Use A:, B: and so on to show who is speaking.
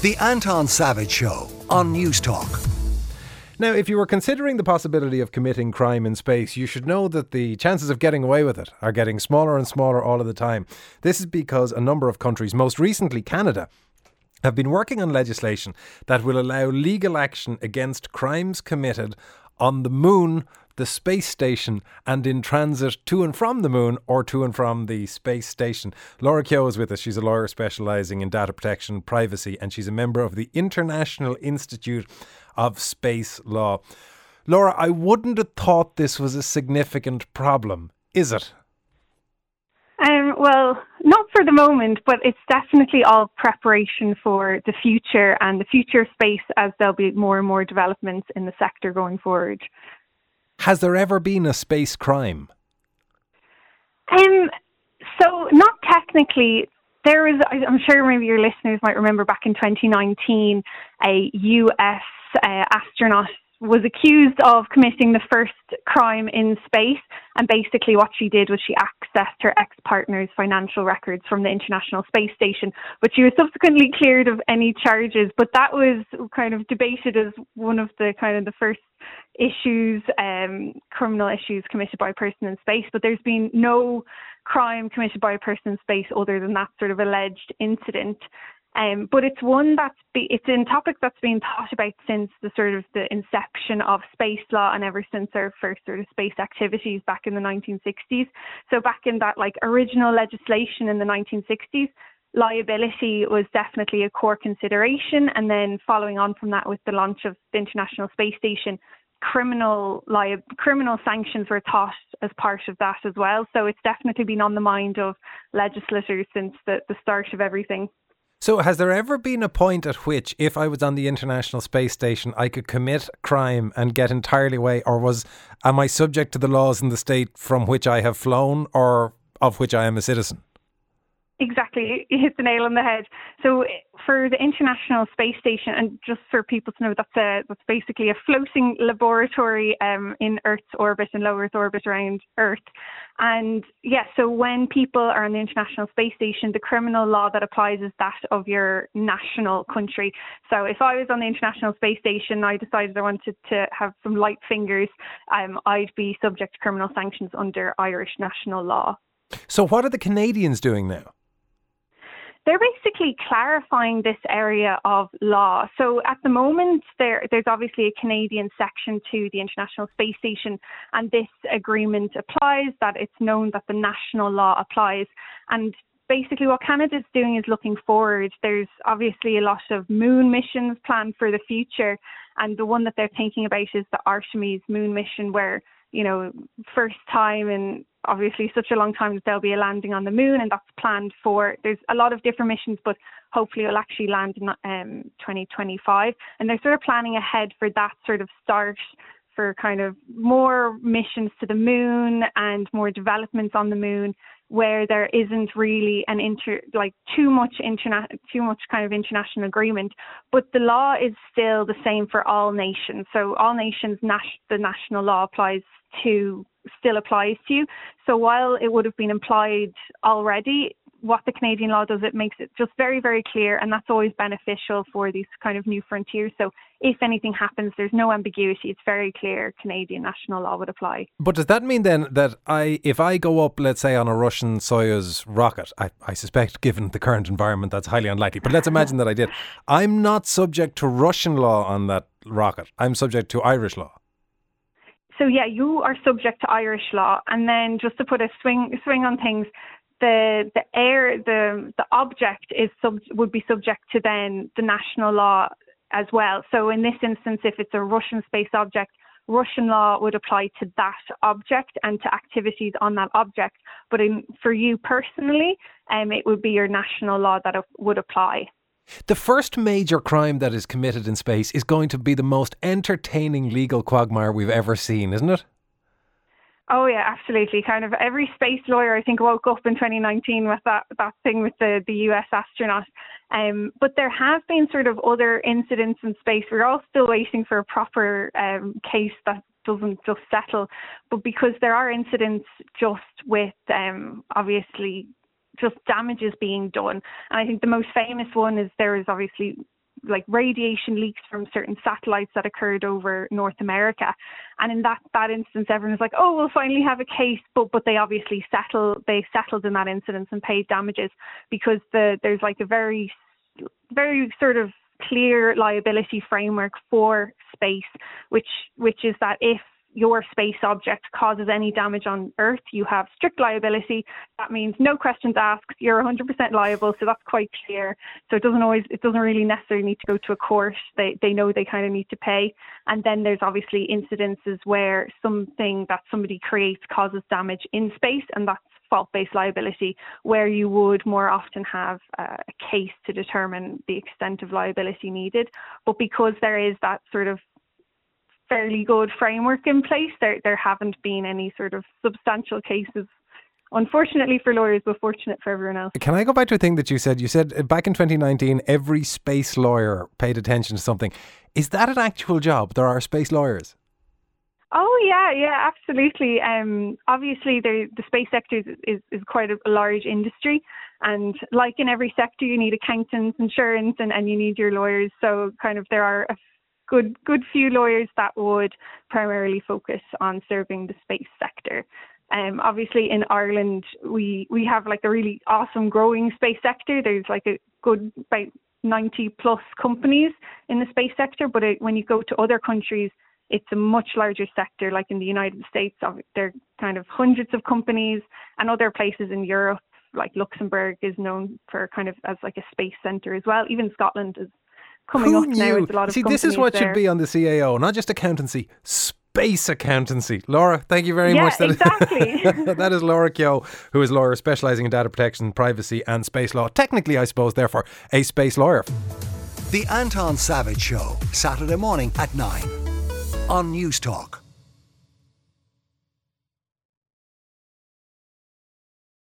A: The Anton Savage Show on Newstalk.
B: Now, if you were considering the possibility of committing crime in space, you should know that the chances of getting away with it are getting smaller and smaller all of the time. This is because a number of countries, most recently Canada, have been working on legislation that will allow legal action against crimes committed on the moon, the space station, and in transit to and from the moon or to and from the space station. Laura Keogh is with us. She's a lawyer specialising in data protection, privacy, and she's a member of the International Institute of Space Law. Laura, I wouldn't have thought this was a significant problem, is it?
C: Um, well, not for the moment, but it's definitely all preparation for the future and the future space as there'll be more and more developments in the sector going forward.
B: Has there ever been a space crime?
C: Um, so not technically. There was, I'm sure maybe your listeners might remember back in 2019, a US uh, astronaut was accused of committing the first crime in space. And basically, what she did was she accessed her ex partner's financial records from the International Space Station. But she was subsequently cleared of any charges. But that was kind of debated as one of the kind of the first issues, um, criminal issues committed by a person in space. But there's been no crime committed by a person in space other than that sort of alleged incident. Um, but it's one that's be, it's in topic that's been thought about since the sort of the inception of space law and ever since our first sort of space activities back in the 1960s. So back in that like original legislation in the 1960s, liability was definitely a core consideration. And then following on from that with the launch of the International Space Station, criminal li- criminal sanctions were thought as part of that as well. So it's definitely been on the mind of legislators since the, the start of everything.
B: So, has there ever been a point at which, if I was on the International Space Station, I could commit crime and get entirely away, or was am I subject to the laws in the state from which I have flown, or of which I am a citizen?
C: Exactly, you hit the nail on the head. So for the International Space Station, and just for people to know, that's a that's basically a floating laboratory um, in Earth's orbit and low Earth orbit around Earth. And yeah, so when people are on the International Space Station, the criminal law that applies is that of your national country. So if I was on the International Space Station, and I decided I wanted to have some light fingers, um, I'd be subject to criminal sanctions under Irish national law.
B: So what are the Canadians doing now?
C: They're basically clarifying this area of law. So at the moment, there, there's obviously a Canadian section to the International Space Station, and this agreement applies, that it's known that the national law applies. And basically what Canada's doing is looking forward. There's obviously a lot of moon missions planned for the future, and the one that they're thinking about is the Artemis moon mission, where you know, first time in obviously such a long time that there'll be a landing on the moon, and that's planned for. There's a lot of different missions, but hopefully it'll actually land in um, 2025. And they're sort of planning ahead for that sort of start for kind of more missions to the moon and more developments on the moon where there isn't really an inter like too much interna- too much kind of international agreement but the law is still the same for all nations so all nations nas- the national law applies to still applies to you. So while it would have been implied already, what the Canadian law does, it makes it just very, very clear, and that's always beneficial for these kind of new frontiers. So if anything happens, there's no ambiguity. It's very clear Canadian national law would apply.
B: But does that mean then that I, if I go up, let's say, on a Russian Soyuz rocket, I, I suspect, given the current environment, that's highly unlikely. But let's imagine that I did. I'm not subject to Russian law on that rocket. I'm subject to Irish law.
C: So yeah, you are subject to Irish law, and then just to put a swing swing on things, the the air the the object is sub would be subject to then the national law as well. So in this instance, if it's a Russian space object, Russian law would apply to that object and to activities on that object. But in, for you personally, um, it would be your national law that would apply.
B: The first major crime that is committed in space is going to be the most entertaining legal quagmire we've ever seen, isn't it?
C: Oh yeah, absolutely. Kind of every space lawyer I think woke up in 2019 with that that thing with the the US astronaut. Um, but there have been sort of other incidents in space. We're all still waiting for a proper um, case that doesn't just settle. But because there are incidents just with um, obviously just damages being done. And I think the most famous one is there is obviously like radiation leaks from certain satellites that occurred over North America. And in that that instance, everyone was like, "Oh, we'll finally have a case," but but they obviously settle they settled in that incident and paid damages because the there's like a very very sort of clear liability framework for space, which which is that if your space object causes any damage on Earth, you have strict liability. That means no questions asked. You're 100% liable, so that's quite clear. So it doesn't always, it doesn't really necessarily need to go to a court. They they know they kind of need to pay. And then there's obviously incidences where something that somebody creates causes damage in space, and that's fault-based liability, where you would more often have uh, a case to determine the extent of liability needed. But because there is that sort of fairly good framework in place. There there haven't been any sort of substantial cases unfortunately for lawyers, but fortunate for everyone else.
B: Can I go back to a thing that you said? You said uh, back in 2019, every space lawyer paid attention to something. Is that an actual job? There are space lawyers.
C: Oh yeah, yeah, absolutely. Um, obviously, the the space sector is, is, is quite a large industry, and like in every sector, you need accountants, insurance, and, and you need your lawyers. So, kind of, there are a good good few lawyers that would primarily focus on serving the space sector. Um, obviously, in Ireland, we we have like a really awesome growing space sector. There's like a good about 90 plus companies in the space sector, but it, when you go to other countries, it's a much larger sector. Like in the United States, there are kind of hundreds of companies, and other places in Europe, like Luxembourg, is known for kind of as like a space center as well. Even Scotland is coming
B: Who
C: up
B: knew?
C: now. With a lot of
B: See, this is what
C: there.
B: should be on the CAO, not just accountancy, space accountancy. Laura, thank you very
C: yeah,
B: much.
C: That exactly.
B: that is Laura Keogh, who is a lawyer specialising in data protection, privacy, and space law. Technically, I suppose, therefore, a space lawyer.
A: The Anton Savage Show, Saturday morning at 9 on Newstalk.